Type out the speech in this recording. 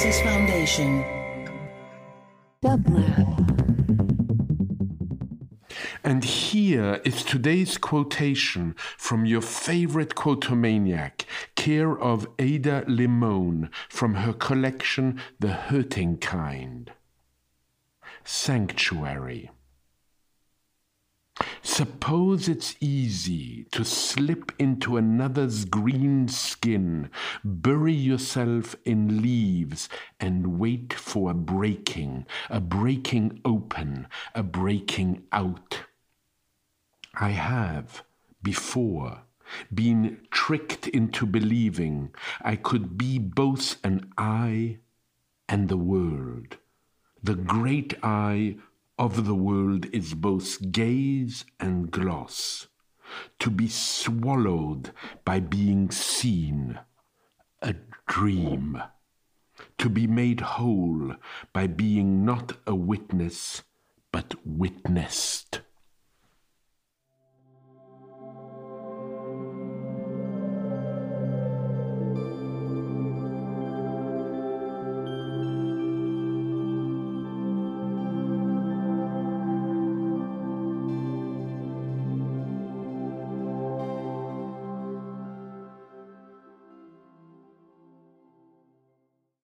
Genesis Foundation. And here is today's quotation from your favorite quotomaniac, care of Ada Limon, from her collection The Hurting Kind. Sanctuary. Suppose it's easy to slip into another's green skin, bury yourself in leaves, and wait for a breaking, a breaking open, a breaking out. I have, before, been tricked into believing I could be both an eye and the world, the great eye of the world is both gaze and gloss, to be swallowed by being seen, a dream, to be made whole by being not a witness, but witnessed.